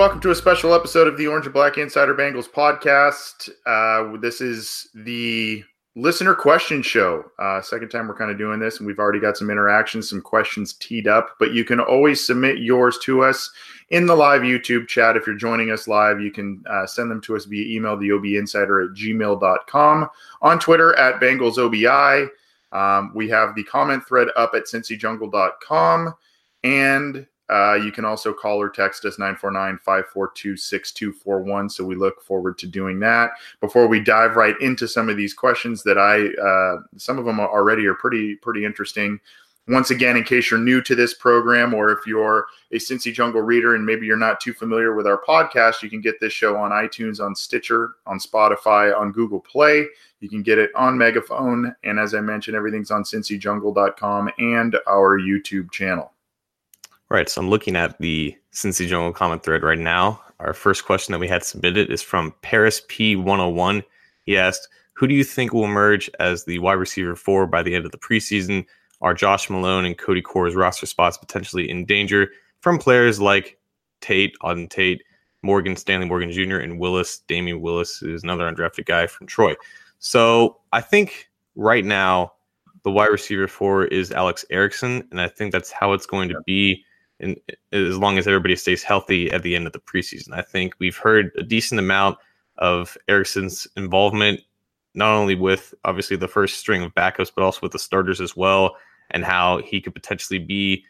Welcome to a special episode of the Orange and Black Insider Bengals podcast. Uh, this is the listener question show. Uh, second time we're kind of doing this, and we've already got some interactions, some questions teed up. But you can always submit yours to us in the live YouTube chat. If you're joining us live, you can uh, send them to us via email, the obinsider at gmail.com, on Twitter at BengalsOBI. Um, we have the comment thread up at cincyjungle.com. And uh, you can also call or text us 949 542 6241. So we look forward to doing that. Before we dive right into some of these questions that I, uh, some of them already are pretty, pretty interesting. Once again, in case you're new to this program or if you're a Cincy Jungle reader and maybe you're not too familiar with our podcast, you can get this show on iTunes, on Stitcher, on Spotify, on Google Play. You can get it on Megaphone. And as I mentioned, everything's on cincyjungle.com and our YouTube channel. Right. So I'm looking at the Cincy Jungle comment thread right now. Our first question that we had submitted is from Paris P101. He asked, Who do you think will emerge as the wide receiver four by the end of the preseason? Are Josh Malone and Cody Core's roster spots potentially in danger from players like Tate, Auden Tate, Morgan, Stanley Morgan Jr., and Willis? Damian Willis is another undrafted guy from Troy. So I think right now, the wide receiver four is Alex Erickson, and I think that's how it's going to be and as long as everybody stays healthy at the end of the preseason. I think we've heard a decent amount of Erickson's involvement, not only with obviously the first string of backups, but also with the starters as well, and how he could potentially be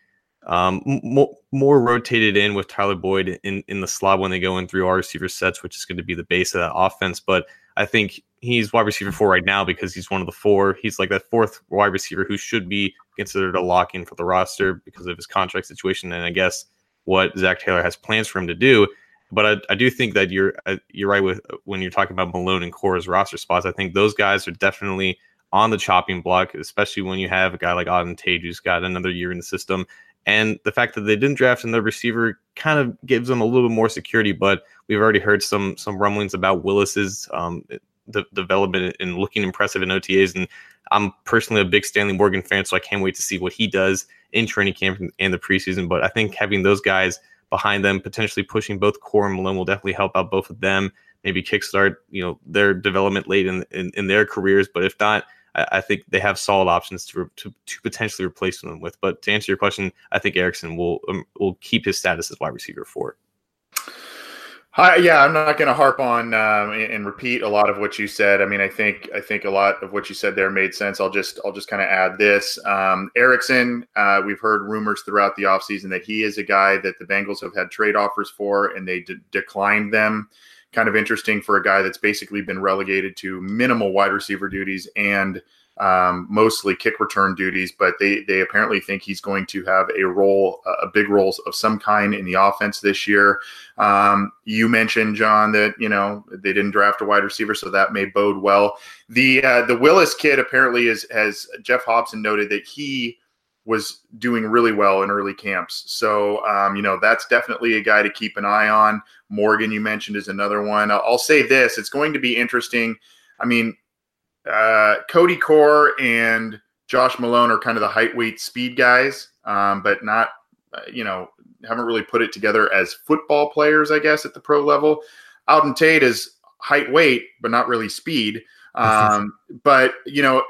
um, more, more rotated in with Tyler Boyd in, in the slot when they go in through our receiver sets, which is going to be the base of that offense. But I think he's wide receiver four right now because he's one of the four. He's like that fourth wide receiver who should be considered a lock in for the roster because of his contract situation and I guess what Zac Taylor has plans for him to do. But I, I do think that you're uh, you're right with when you're talking about Malone and Core's roster spots. I think those guys are definitely on the chopping block, especially when you have a guy like Auden Tate who's got another year in the system. And the fact that they didn't draft another receiver kind of gives them a little bit more security. But we've already heard some some rumblings about Willis's um, de- development and looking impressive in OTAs. And I'm personally a big Stanley Morgan fan, so I can't wait to see what he does in training camp and the preseason. But I think having those guys behind them, potentially pushing both Core and Malone, will definitely help out both of them. Maybe kickstart you know their development late in in, in their careers. But if not, I, I think they have solid options to, to, to potentially replace them with. But to answer your question, I think Erickson will um, will keep his status as wide receiver four. Hi, yeah, I'm not going to harp on um, and, repeat a lot of what you said. I mean, I think I think a lot of what you said there made sense. I'll just I'll just kind of add this. Um, Erickson, uh, we've heard rumors throughout the offseason that he is a guy that the Bengals have had trade offers for, and they de- declined them. Kind of interesting for a guy that's basically been relegated to minimal wide receiver duties and um, mostly kick return duties, but they they apparently think he's going to have a role, a big role of some kind in the offense this year. Um, you mentioned John that you know they didn't draft a wide receiver, so that may bode well. The uh, the Willis kid apparently is has Geoff Hobson noted that he was doing really well in early camps. So, um, you know, that's definitely a guy to keep an eye on. Morgan, you mentioned, is another one. I'll say this it's going to be interesting. I mean, uh, Cody Core and Josh Malone are kind of the height, weight, speed guys, um, but not, uh, you know, haven't really put it together as football players, I guess, at the pro level. Auden Tate is height, weight, but not really speed. Um, but you know,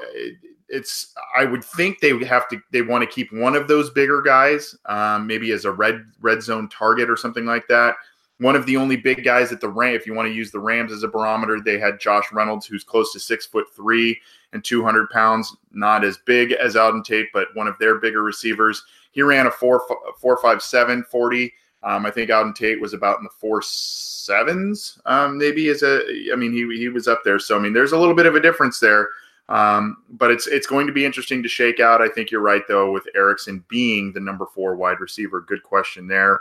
it's I would think they would have to they want to keep one of those bigger guys, um, maybe as a red red zone target or something like that one of the only big guys at the Ram. If you want to use the Rams as a barometer, they had Josh Reynolds, who's close to six foot three and 200 pounds, not as big as Auden Tate, but one of their bigger receivers. He ran a four four five seven forty. Um, I think Auden Tate was about in the four sevens, um, maybe as a. I mean, he he was up there. So I mean, there's a little bit of a difference there. Um, but it's it's going to be interesting to shake out. I think you're right though with Erickson being the number four wide receiver. Good question there.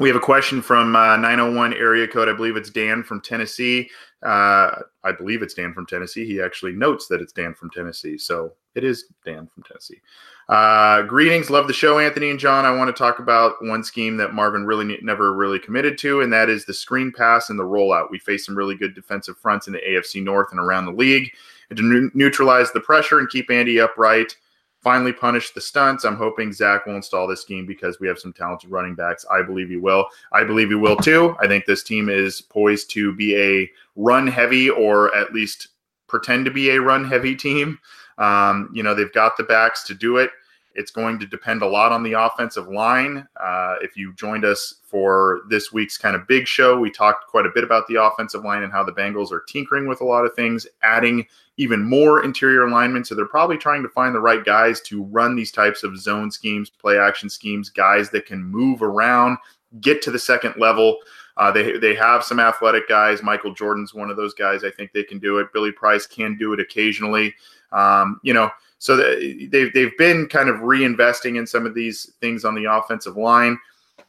We have a question from uh, 901 area code. I believe it's Dan from Tennessee. Uh, I believe it's Dan from Tennessee. He actually notes that it's Dan from Tennessee. So it is Dan from Tennessee. Uh, greetings. Love the show, Anthony and John. I want to talk about one scheme that Marvin really ne- never really committed to, and that is the screen pass and the rollout. We face some really good defensive fronts in the AFC North and around the league. And to neutralize the pressure and keep Andy upright, finally punish the stunts. I'm hoping Zac will install this scheme because we have some talented running backs. I believe he will. I believe he will too. I think this team is poised to be a run heavy or at least pretend to be a run heavy team. Um, you know, they've got the backs to do it. It's going to depend a lot on the offensive line. Uh, if you joined us for this week's kind of big show, we talked quite a bit about the offensive line and how the Bengals are tinkering with a lot of things, adding even more interior alignment. So they're probably trying to find the right guys to run these types of zone schemes, play action schemes, guys that can move around, get to the second level. Uh, they they have some athletic guys. Michael Jordan's one of those guys. I think they can do it. Billy Price can do it occasionally. Um, you know, so they've they've been kind of reinvesting in some of these things on the offensive line.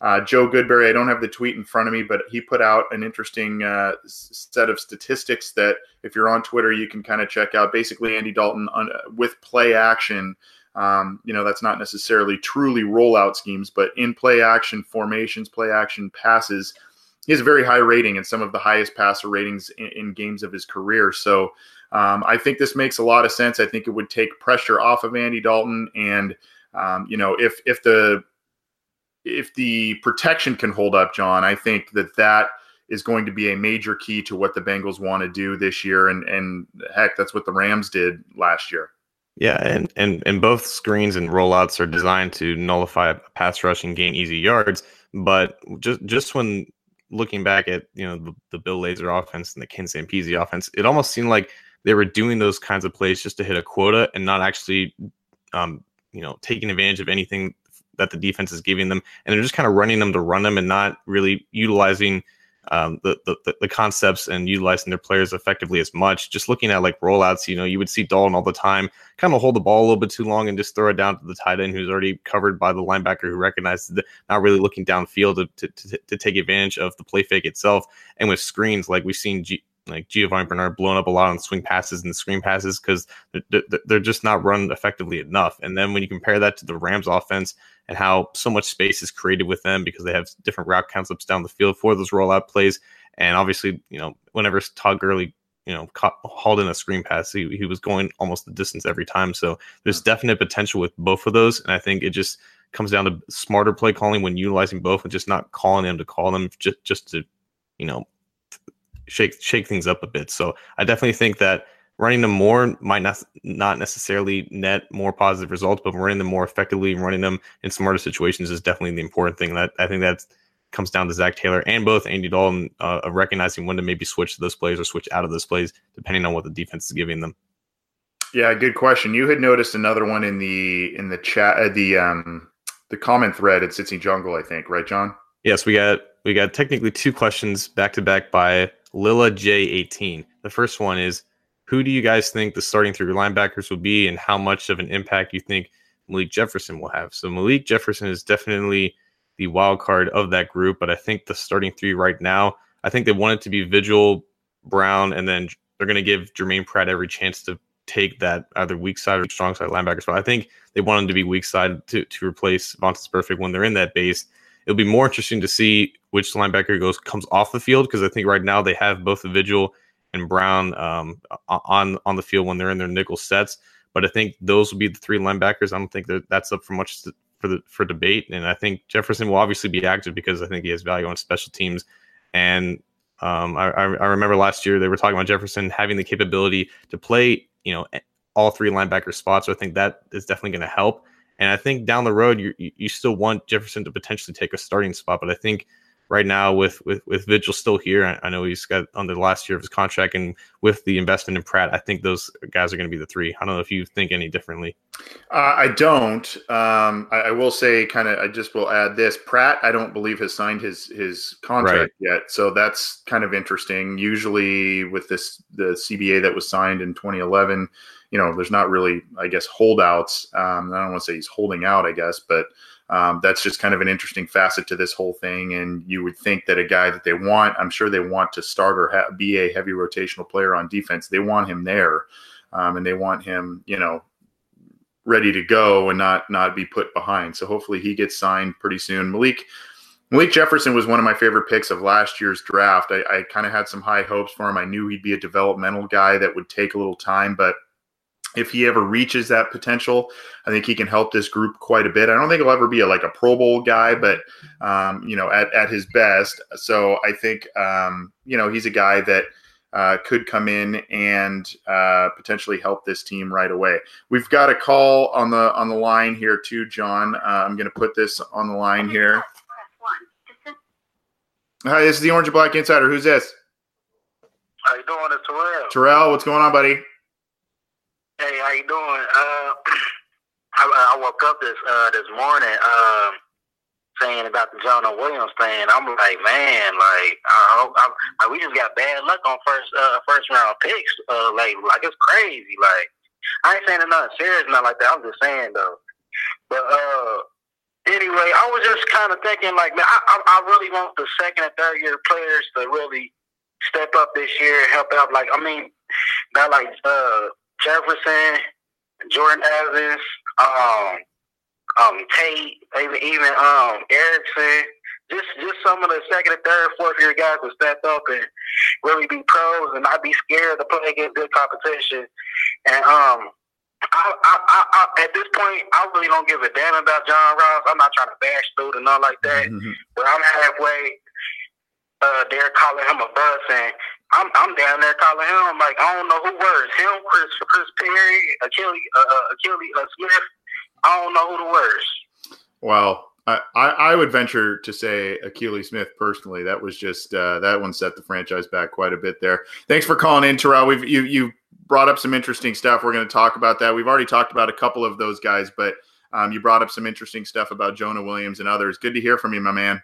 Uh, Joe Goodberry, I don't have the tweet in front of me, but he put out an interesting uh, set of statistics that if you're on Twitter, you can kind of check out. Basically, Andy Dalton on, with play action. Um, you know, that's not necessarily truly rollout schemes, but in play action formations, play action passes, he has a very high rating and some of the highest passer ratings in, in games of his career. So um, I think this makes a lot of sense. I think it would take pressure off of Andy Dalton, and um, you know, if if the if the protection can hold up, John, I think that that is going to be a major key to what the Bengals want to do this year, and and heck, that's what the Rams did last year. Yeah, and and and both screens and rollouts are designed to nullify a pass rush and gain easy yards. But just just when looking back at you know the, the Bill Lazor offense and the Ken Zampese offense, it almost seemed like they were doing those kinds of plays just to hit a quota and not actually, um, you know, taking advantage of anything that the defense is giving them, and they're just kind of running them to run them and not really utilizing um, the, the the concepts and utilizing their players effectively as much. Just looking at like rollouts, you know, you would see Dalton all the time kind of hold the ball a little bit too long and just throw it down to the tight end who's already covered by the linebacker who recognizes not really looking downfield to, to, to, to take advantage of the play fake itself. And with screens, like we've seen G- like Giovani Bernard blowing up a lot on swing passes and screen passes because they're, they're just not run effectively enough. And then when you compare that to the Rams offense and how so much space is created with them because they have different route concepts down the field for those rollout plays. And obviously, you know, whenever Todd Gurley, you know, caught, hauled in a screen pass, he, he was going almost the distance every time. So there's definite potential with both of those. And I think it just comes down to smarter play calling when utilizing both and just not calling them to call them just, just to, you know, shake shake things up a bit. So I definitely think that running them more might not not necessarily net more positive results, but running them more effectively and running them in smarter situations is definitely the important thing. That I think that comes down to Zac Taylor and both Andy Dalton uh, of recognizing when to maybe switch to those plays or switch out of those plays, depending on what the defense is giving them. Yeah, good question. You had noticed another one in the in the chat, uh, the um, the comment thread at Cincy Jungle, I think, right, John? Yes, we got we got technically two questions back to back by Lila J18. The first one is, who do you guys think the starting three linebackers will be, and how much of an impact you think Malik Jefferson will have? So Malik Jefferson is definitely the wild card of that group, but I think the starting three right now, I think they want it to be Vigil, Brown, and then they're going to give Germaine Pratt every chance to take that either weak side or strong side linebacker spot. I think they want him to be weak side to, to replace Vontaze Burfict when they're in that base. It'll be more interesting to see which linebacker goes comes off the field because I think right now they have both the Vigil and Brown um, on on the field when they're in their nickel sets. But I think those will be the three linebackers. I don't think that that's up for much for the for debate. And I think Jefferson will obviously be active because I think he has value on special teams. And um, I, I remember last year they were talking about Jefferson having the capability to play you know all three linebacker spots. So I think that is definitely going to help. And I think down the road, you you still want Jefferson to potentially take a starting spot, but I think right now with with with Vigil still here. I, I, know he's got on the last year of his contract, and with the investment in Pratt, I think those guys are going to be the three. I don't know if you think any differently. Uh, I don't. Um, I, I, will say, kind of. I just will add this: Pratt, I don't believe has signed his his contract right. yet, so that's kind of interesting. Usually, with this the CBA that was signed in 2011. You know, there's not really, I guess, holdouts. Um, I don't want to say he's holding out, I guess, but um, that's just kind of an interesting facet to this whole thing. And you would think that a guy that they want, I'm sure they want to start or ha- be a heavy rotational player on defense. They want him there, um, and they want him, you know, ready to go and not not be put behind. So hopefully he gets signed pretty soon. Malik. Malik Jefferson was one of my favorite picks of last year's draft. I, I kind of had some high hopes for him. I knew he'd be a developmental guy that would take a little time, but if he ever reaches that potential, I think he can help this group quite a bit. I don't think he'll ever be a, like a Pro Bowl guy, but um, you know, at, at his best. So I think um, you know he's a guy that uh, could come in and uh, potentially help this team right away. We've got a call on the on the line here too, John. Uh, I'm going to put this on the line here. Hi, this is the Orange and Black Insider. Who's this? How you doing? It's Terrell. Terrell, what's going on, buddy? Hey, how you doing? Uh, I, I woke up this uh, this morning um, saying about the Jonah Williams thing. I'm like, man, like I I, I, we just got bad luck on first uh, first round picks. Uh, like, like it's crazy. Like I ain't saying nothing serious, not like that. I'm just saying though. But uh, anyway, I was just kind of thinking, like, man, I, I, I really want the second and third year players to really step up this year, and help out. Like, I mean, not like uh Jefferson, Jordan Evans, um, um, Tate, even even um, Erickson. Just just some of the second and third, fourth year guys will step up and really be pros and not be scared to play against good competition. And um, I, I, I, I, at this point, I really don't give a damn about John Ross. I'm not trying to bash dude and nothing like that. Mm-hmm. But I'm halfway uh, there calling him a bus, and I'm I'm down there calling him like I don't know who worse, him, Chris, Chris Perry, Akili, uh, uh, Akili uh, Smith. I don't know who the worst. Well, I, I would venture to say Akili Smith personally. That was just uh, that one set the franchise back quite a bit there. Thanks for calling in, Terrell. We've you you brought up some interesting stuff. We're going to talk about that. We've already talked about a couple of those guys, but um, you brought up some interesting stuff about Jonah Williams and others. Good to hear from you, my man.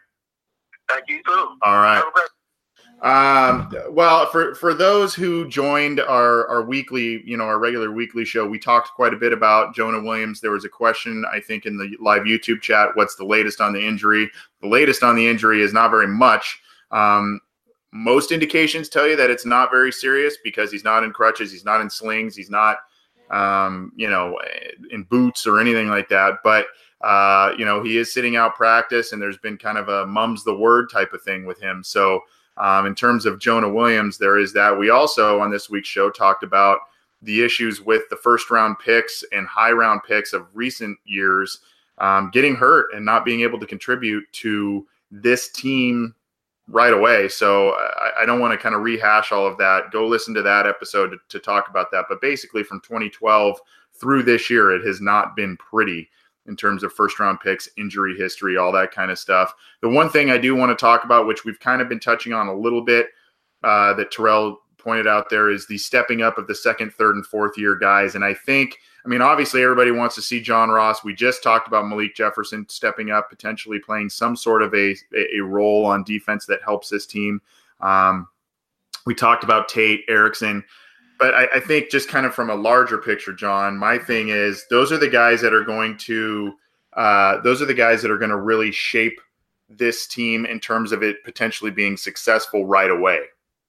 Thank you too. All right. Um, well, for for those who joined our our weekly, you know, our regular weekly show, we talked quite a bit about Jonah Williams. There was a question, I think, in the live YouTube chat. What's the latest on the injury? The latest on the injury is not very much. Um, most indications tell you that it's not very serious because he's not in crutches, he's not in slings, he's not, um, you know, in boots or anything like that. But uh, you know, he is sitting out practice, and there's been kind of a mum's the word type of thing with him. So um, in terms of Jonah Williams, there is that. We also, on this week's show, talked about the issues with the first round picks and high round picks of recent years um, getting hurt and not being able to contribute to this team right away. So I, I don't want to kind of rehash all of that. Go listen to that episode to, to talk about that. But basically, from 2012 through this year, it has not been pretty in terms of first round picks, injury history, all that kind of stuff. The one thing I do want to talk about, which we've kind of been touching on a little bit, uh, that Terrell pointed out there, is the stepping up of the second, third, and fourth year guys. And I think, I mean, obviously everybody wants to see John Ross. We just talked about Malik Jefferson stepping up, potentially playing some sort of a, a role on defense that helps this team. Um, we talked about Tate, Erickson but I, I, think just kind of from a larger picture, John, my thing is those are the guys that are going to uh, those are the guys that are going to really shape this team in terms of it potentially being successful right away.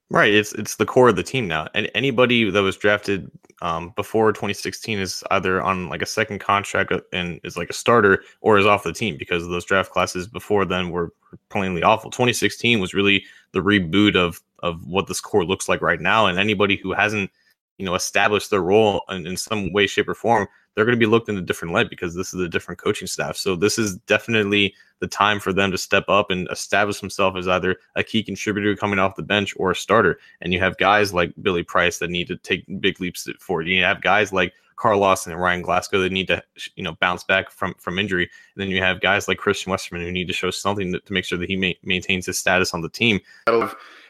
Right, it's it's the core of the team now, and anybody that was drafted um, before 2016 is either on like a second contract and is like a starter, or is off the team because those draft classes before then were plainly awful. 2016 was really the reboot of of what this core looks like right now, and anybody who hasn't you know establish their role in, in some way shape or form they're going to be looked in a different light because this is a different coaching staff. So this is definitely the time for them to step up and establish themselves as either a key contributor coming off the bench or a starter. And you have guys like billy price that need to take big leaps forward. You have guys like Carl Lawson and Ryan Glasgow that need to you know bounce back from from injury. And then you have guys like Christian Westerman who need to show something to, to make sure that he ma- maintains his status on the team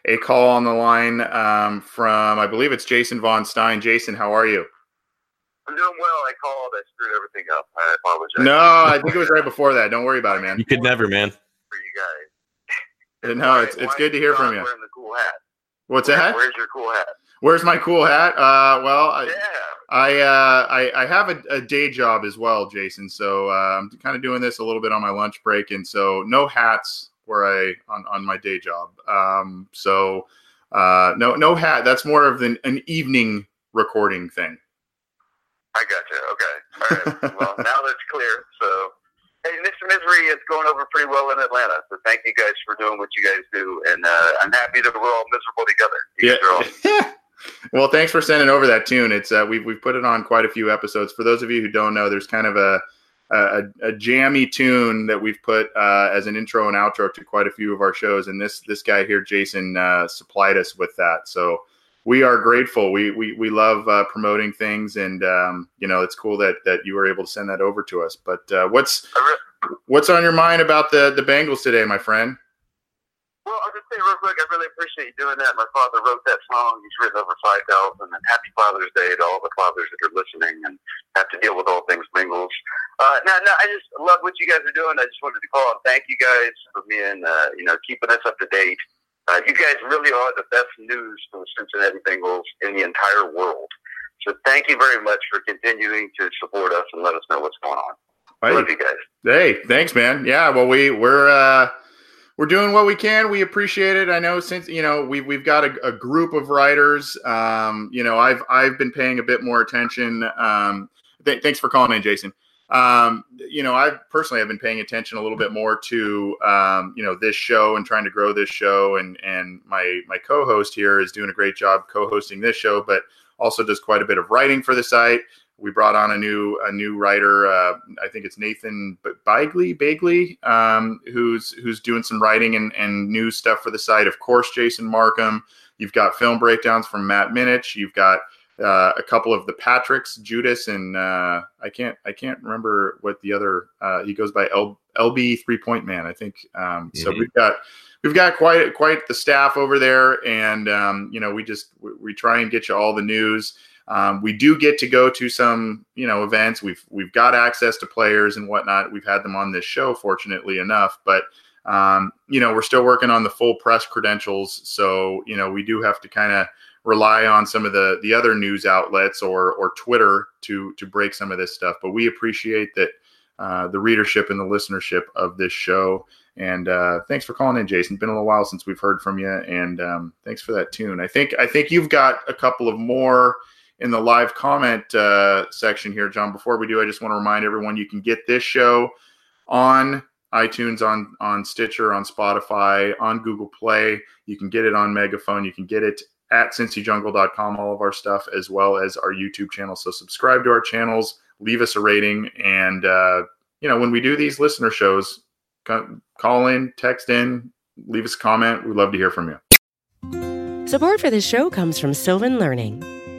a call on the line um, from, I believe it's Jason Von Stein. Jason, how are you? I'm doing well. I called. I screwed everything up. I apologize. No, I think it was right before that. Don't worry about it, man. You could never, man. For you guys. no, it's it's good to hear from you. Wearing the cool hat. What's that? Where's your cool hat? Where's my cool hat? Uh, well, I, yeah. I, uh, I, I have a, a, day job as well, Jason. So uh, I'm kind of doing this a little bit on my lunch break, and so no hats where I on on my day job. Um, so uh, no no hat. That's more of an, an evening recording thing. I got you. Okay. All right. well, now that's clear. So, hey, Mr. Misery is going over pretty well in Atlanta. So thank you guys for doing what you guys do, and uh, I'm happy that we're all miserable together. You yeah. well, thanks for sending over that tune. It's uh, we've we've put it on quite a few episodes. For those of you who don't know, there's kind of a a, a, jammy tune that we've put uh, as an intro and outro to quite a few of our shows, and this this guy here, Jason, uh, supplied us with that. So we are grateful. We we we love uh, promoting things, and um, you know it's cool that that you were able to send that over to us. But uh, what's what's on your mind about the the Bengals today, my friend? Well, I'll just say real quick, I really appreciate you doing that. My father wrote that song. He's written over 5,000. And happy Father's Day to all the fathers that are listening and have to deal with all things Bengals. Uh, no, no, I just love what you guys are doing. I just wanted to call and thank you guys for being, uh, you know, keeping us up to date. Uh, you guys really are the best news for the Cincinnati Bengals in the entire world. So thank you very much for continuing to support us and let us know what's going on. Hey. Love you guys. Hey, thanks, man. Yeah, well, we we're uh, we're doing what we can. We appreciate it. I know since you know we've we've got a, a group of writers. Um, you know, I've I've been paying a bit more attention. Um, th- thanks for calling in, Jason. Um, you know, I personally have been paying attention a little bit more to um, you know this show and trying to grow this show. And and my my co-host here is doing a great job co-hosting this show, but also does quite a bit of writing for the site we brought on a new a new writer. Uh, I think it's Nathan Bigley Bagley, um, who's who's doing some writing and, and new stuff for the site. Of course, Jason Marcum. You've got film breakdowns from Matt Minich. You've got uh, a couple of the Patricks, Judis, and uh, I can't I can't remember what the other uh, he goes by L, LB Three Point Man, I think. Um, mm-hmm. So we've got we've got quite quite the staff over there, and um, you know we just we, we, try and get you all the news. Um, we do get to go to some, you know, events. We've we've got access to players and whatnot. We've had them on this show, fortunately enough. But um, you know, we're still working on the full press credentials, so you know, we do have to kind of rely on some of the the other news outlets or or Twitter to to break some of this stuff. But we appreciate that uh, the readership and the listenership of this show. And uh, thanks for calling in, Jason. Been a little while since we've heard from you, and um, thanks for that tune. I think I think you've got a couple of more in the live comment uh, section here, John. Before we do, I just want to remind everyone you can get this show on iTunes, on on Stitcher, on Spotify, on Google Play. You can get it on Megaphone. You can get it at cincyjungle.com, all of our stuff, as well as our YouTube channel. So subscribe to our channels, leave us a rating, and uh, you know when we do these listener shows, call in, text in, leave us a comment. We'd love to hear from you. Support for this show comes from Sylvan Learning.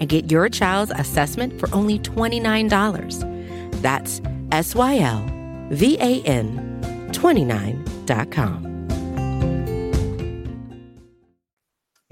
and get your child's assessment for only $29. That's S Y L V A N 29.com.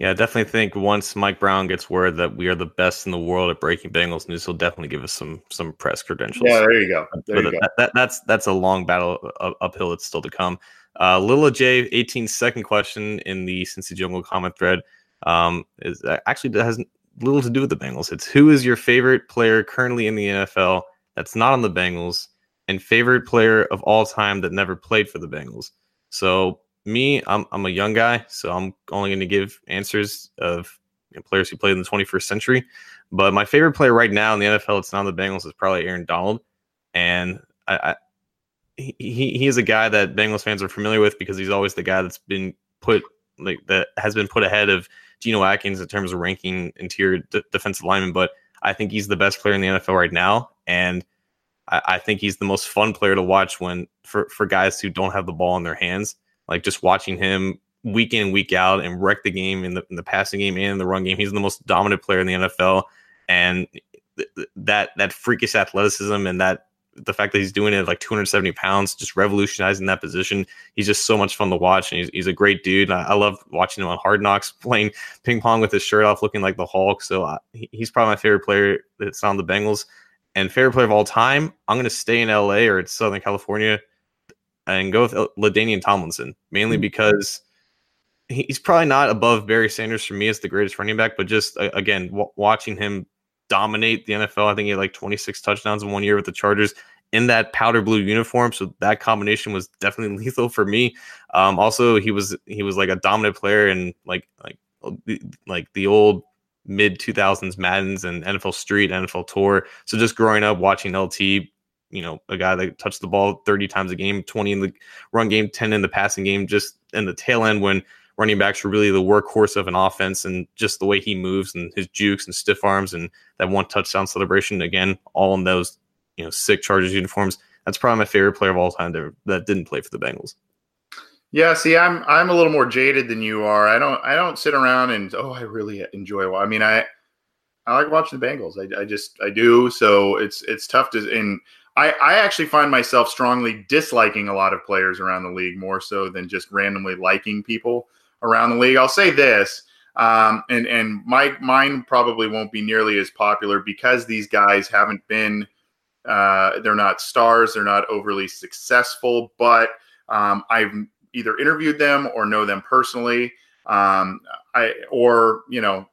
Yeah, I definitely think once Mike Brown gets word that we are the best in the world at breaking Bengals news, he'll definitely give us some some press credentials. Yeah, there you go. There But you go. that, that, that's that's a long battle uh, uphill that's still to come. Uh, Lila J, 18 second question in the Cincy Jungle comment thread um, is uh, actually that has little to do with the Bengals. It's who is your favorite player currently in the NFL that's not on the Bengals, and favorite player of all time that never played for the Bengals. So me, I'm I'm a young guy, so I'm only going to give answers of you know, players who played in the 21st century. But my favorite player right now in the NFL, it's not on the Bengals, is probably Aaron Donald, and I, I he he is a guy that Bengals fans are familiar with because he's always the guy that's been put like that has been put ahead of Geno Atkins in terms of ranking interior d- defensive lineman. But I think he's the best player in the NFL right now, and I, I think he's the most fun player to watch when for for guys who don't have the ball in their hands. Like just watching him week in week out and wreck the game in the in the passing game and the run game. He's the most dominant player in the NFL, and th- that that freakish athleticism and that the fact that he's doing it at like 270 pounds, just revolutionizing that position. He's just so much fun to watch, and he's, he's a great dude. I, I love watching him on Hard Knocks playing ping pong with his shirt off, looking like the Hulk. So he's probably my favorite player that's on the Bengals. And favorite player of all time, I'm going to stay in LA or it's Southern California and go with LaDainian Tomlinson, mainly hmm. because he's probably not above Barry Sanders for me as the greatest running back, but just again, w- watching him dominate the NFL. I think he had like 26 touchdowns in one year with the Chargers in that powder blue uniform. So that combination was definitely lethal for me. Um, also, he was he was like a dominant player in like like like the old mid 2000s Maddens and NFL Street, NFL Tour. So just growing up watching LT, you know, a guy that touched the ball 30 times a game, 20 in the run game, 10 in the passing game, just in the tail end when running backs were really the workhorse of an offense and just the way he moves and his jukes and stiff arms and that one touchdown celebration again, all in those, you know, sick Chargers uniforms. That's probably my favorite player of all time that, that didn't play for the Bengals. Yeah, see, I'm I'm a little more jaded than you are. I don't I don't sit around and oh, I really enjoy. I mean, I I like watching the Bengals. I, I just I do. So it's it's tough to and I I actually find myself strongly disliking a lot of players around the league more so than just randomly liking people around the league. I'll say this. Um, and and my mine probably won't be nearly as popular because these guys haven't been uh, they're not stars, they're not overly successful, but um, I've either interviewed them or know them personally. Um, I or you know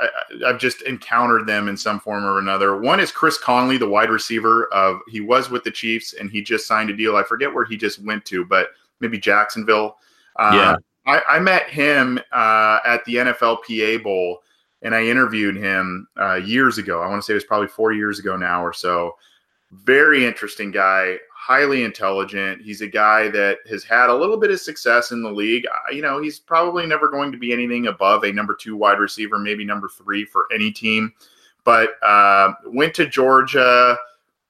I, I've just encountered them in some form or another. One is Chris Conley, the wide receiver of he was with the Chiefs and he just signed a deal. I forget where he just went to, but maybe Jacksonville. Um, Yeah. I, I met him uh, at the NFLPA Bowl and I interviewed him uh, years ago. I want to say it was probably four years ago now or so. Very interesting guy, highly intelligent. He's a guy that has had a little bit of success in the league. You know, he's probably never going to be anything above a number two wide receiver, maybe number three for any team. But uh, went to Georgia.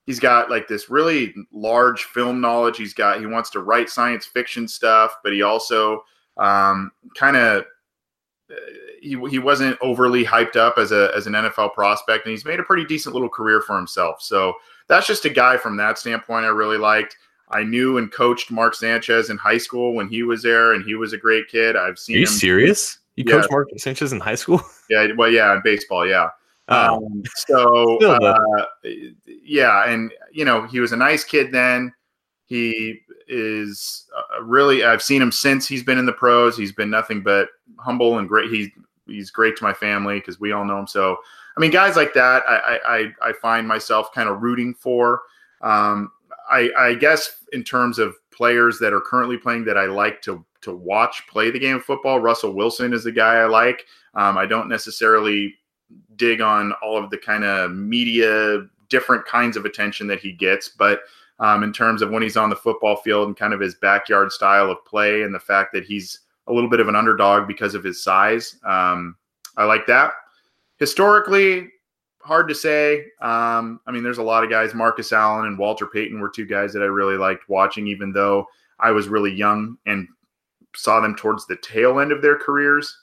He's got like this really large film knowledge. He's got he wants to write science fiction stuff, but he also um, kind of he, he wasn't overly hyped up as a as an NFL prospect, and he's made a pretty decent little career for himself. So that's just a guy from that standpoint I really liked. I knew and coached Mark Sanchez in high school when he was there, and he was a great kid. I've Are seen you him. serious? You Yeah. coached Mark Sanchez in high school? Yeah, well, yeah, in baseball, yeah. Oh, Um, so uh, yeah, and you know he was a nice kid then. He is uh, really I've seen him since he's been in the pros. He's been nothing but humble and great. He's he's great to my family because we all know him. So I mean, guys like that, I I, I find myself kind of rooting for. Um, I, I guess in terms of players that are currently playing that I like to to watch play the game of football, Russell Wilson is the guy I like. Um, I don't necessarily dig on all of the kind of media different kinds of attention that he gets, but um, in terms of when he's on the football field and kind of his backyard style of play and the fact that he's a little bit of an underdog because of his size. Um, I like that. Historically, hard to say. Um, I mean, there's a lot of guys. Marcus Allen and Walter Payton were two guys that I really liked watching, even though I was really young and saw them towards the tail end of their careers.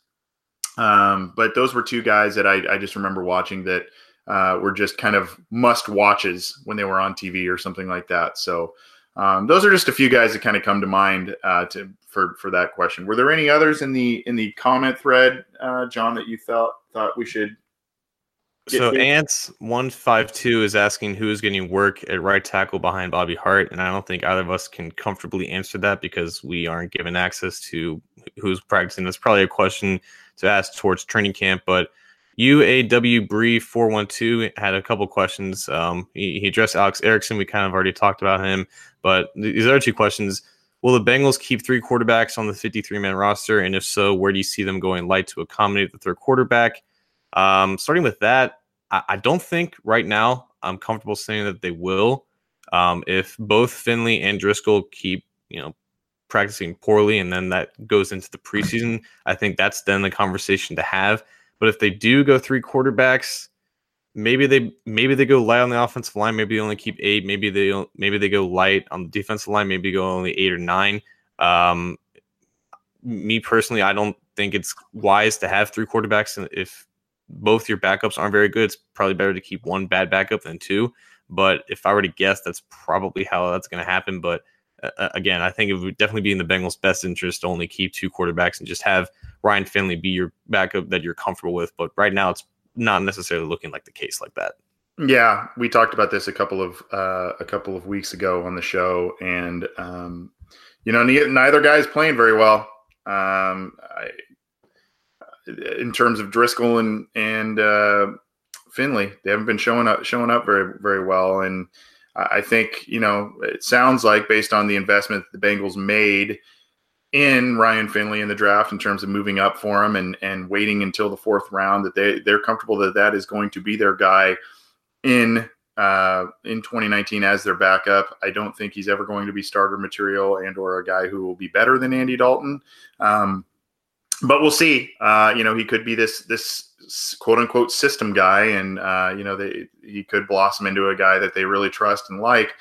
Um, but those were two guys that I, I just remember watching that uh, were just kind of must watches when they were on TV or something like that. So um, those are just a few guys that kind of come to mind uh, to for for that question. Were there any others in the in the comment thread, uh, John, that you thought thought we should? So Ants one five two is asking who is getting work at right tackle behind Bobby Hart, and I don't think either of us can comfortably answer that because we aren't given access to who's practicing. That's probably a question to ask towards training camp, but UAW Bree four one two had a couple questions. Um, he, he, addressed Alex Erickson. We kind of already talked about him, but these other two questions: Will the Bengals keep three quarterbacks on the fifty three man roster, and if so, where do you see them going light to accommodate the third quarterback? Um, starting with that, I, I, don't think right now I'm comfortable saying that they will. Um, if both Finley and Driskel keep, you know, practicing poorly, and then that goes into the preseason, I think that's then the conversation to have. But if they do go three quarterbacks, maybe they maybe they go light on the offensive line. Maybe they only keep eight. Maybe they maybe they go light on the defensive line. Maybe go only eight or nine. Um, me personally, I don't think it's wise to have three quarterbacks. And if both your backups aren't very good, it's probably better to keep one bad backup than two. But if I were to guess, that's probably how that's going to happen. But uh, again, I think it would definitely be in the Bengals' best interest to only keep two quarterbacks and just have Ryan Finley be your backup that you're comfortable with. But right now, it's not necessarily looking like the case like that. Yeah, we talked about this a couple of uh, a couple of weeks ago on the show, and um, you know, neither guy's playing very well. Um, I, in terms of Driskel and and uh, Finley, they haven't been showing up showing up very very well, and I think you know it sounds like based on the investment the Bengals made in Ryan Finley in the draft in terms of moving up for him and and waiting until the fourth round that they they're comfortable that that is going to be their guy in uh, in 2019 as their backup. I don't think he's ever going to be starter material and or a guy who will be better than Andy Dalton. Um, but we'll see. Uh, you know, he could be this this quote unquote system guy, and uh, you know, they, he could blossom into a guy that they really trust and like.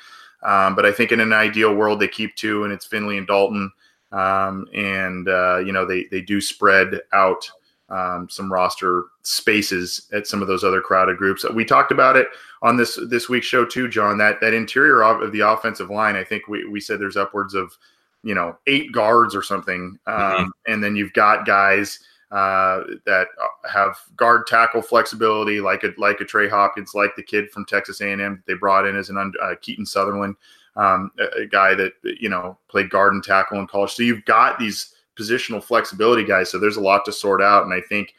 Um, but I think in an ideal world, they keep two, and it's Finley and Dalton um, and uh, you know they they do spread out um, some roster spaces at some of those other crowded groups. We talked about it on this this week's show too, John. That that interior of the offensive line, I think we we said there's upwards of you know eight guards or something, um, mm-hmm. and then you've got guys. Uh, that have guard tackle flexibility, like a like a Trey Hopkins, like the kid from Texas A&M that they brought in as an uh, Keaton Sutherland um, a, a, guy that you know played guard and tackle in college. So you've got these positional flexibility guys. So there's a lot to sort out, and I think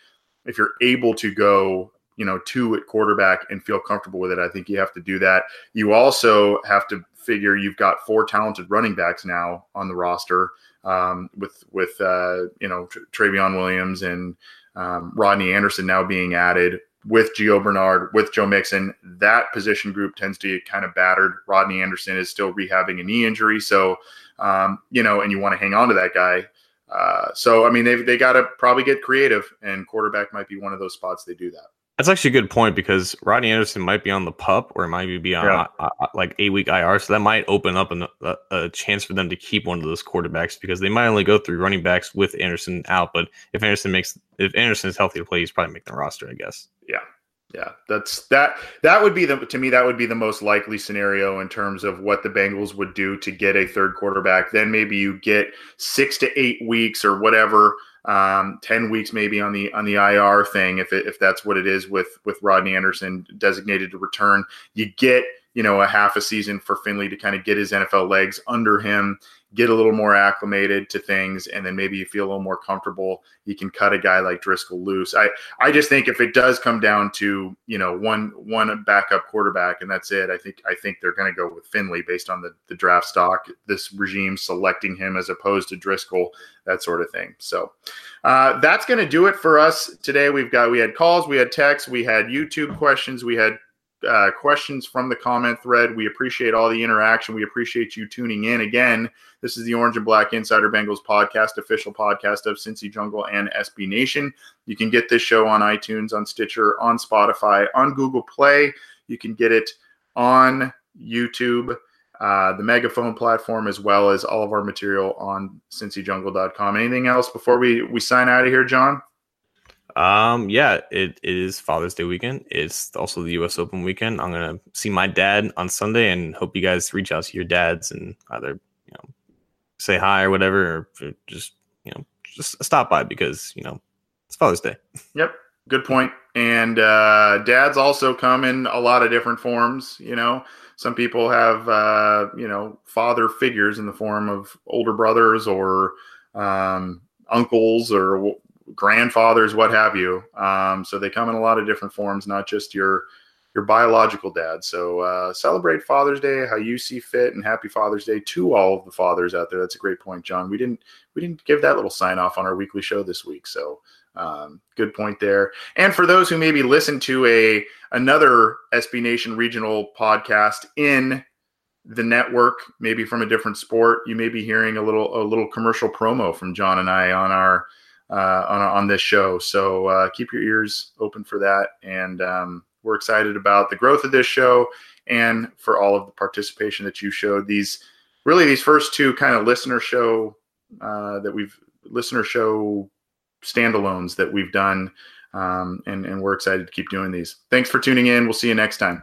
if you're able to go you know two at quarterback and feel comfortable with it, I think you have to do that. You also have to figure you've got four talented running backs now on the roster um, with with uh, you know Trayveon Williams and um, Rodney Anderson now being added with Gio Bernard, with Joe Mixon, that position group tends to get kind of battered. Rodney Anderson is still rehabbing a knee injury. So, um, you know, and you want to hang on to that guy. Uh, so, I mean, they they got to probably get creative, and quarterback might be one of those spots they do that. That's actually a good point because Rodney Anderson might be on the pup or it might be on yeah. uh, uh, like eight week IR. So that might open up an, a, a, chance for them to keep one of those quarterbacks because they might only go through running backs with Anderson out. But if Anderson makes, if Anderson is healthy to play, he's probably making the roster, I guess. Yeah. Yeah, that's that. That would be the to me that would be the most likely scenario in terms of what the Bengals would do to get a third quarterback. Then maybe you get six to eight weeks or whatever um, 10 weeks maybe on the on the IR thing if it, if that's what it is with with Rodney Anderson designated to return you get you know, a half a season for Finley to kind of get his NFL legs under him, get a little more acclimated to things, and then maybe you feel a little more comfortable. You can cut a guy like Driskel loose. I I just think if it does come down to you know one one backup quarterback and that's it, I think I think they're going to go with Finley based on the the draft stock. This regime selecting him as opposed to Driskel, that sort of thing. So uh, that's going to do it for us today. We've got we had calls, we had texts, we had YouTube questions, we had uh, questions from the comment thread. We appreciate all the interaction. We appreciate you tuning in. Again, this is the Orange and Black Insider Bengals podcast, official podcast of Cincy Jungle and SB Nation. You can get this show on iTunes, on Stitcher, on Spotify, on Google Play. You can get it on YouTube, uh, the Megaphone platform, as well as all of our material on cincyjungle.com. Anything else before we, we sign out of here, John? Um, yeah, it, it is Father's Day weekend. It's also the U.S. Open weekend. I'm gonna see my dad on Sunday, and hope you guys reach out to your dads and either you know say hi or whatever, or just you know just stop by because you know it's Father's Day. Yep, good point. And uh, dads also come in a lot of different forms. You know, some people have uh, you know father figures in the form of older brothers or um, uncles or grandfathers, what have you. Um, so they come in a lot of different forms, not just your your biological dad. So uh, celebrate Father's Day how you see fit, and Happy Father's Day to all of the fathers out there. That's a great point, John. We didn't we didn't give that little sign off on our weekly show this week, so um, good point there. And for those who maybe listen to a another SB Nation regional podcast in the network, maybe from a different sport, you may be hearing a little a little commercial promo from John and I on our uh, on on this show. So uh, keep your ears open for that, and um, we're excited about the growth of this show and for all of the participation that you showed. These really these first two kind of listener show uh, that we've listener show standalones that we've done, um, and and we're excited to keep doing these. Thanks for tuning in. We'll see you next time.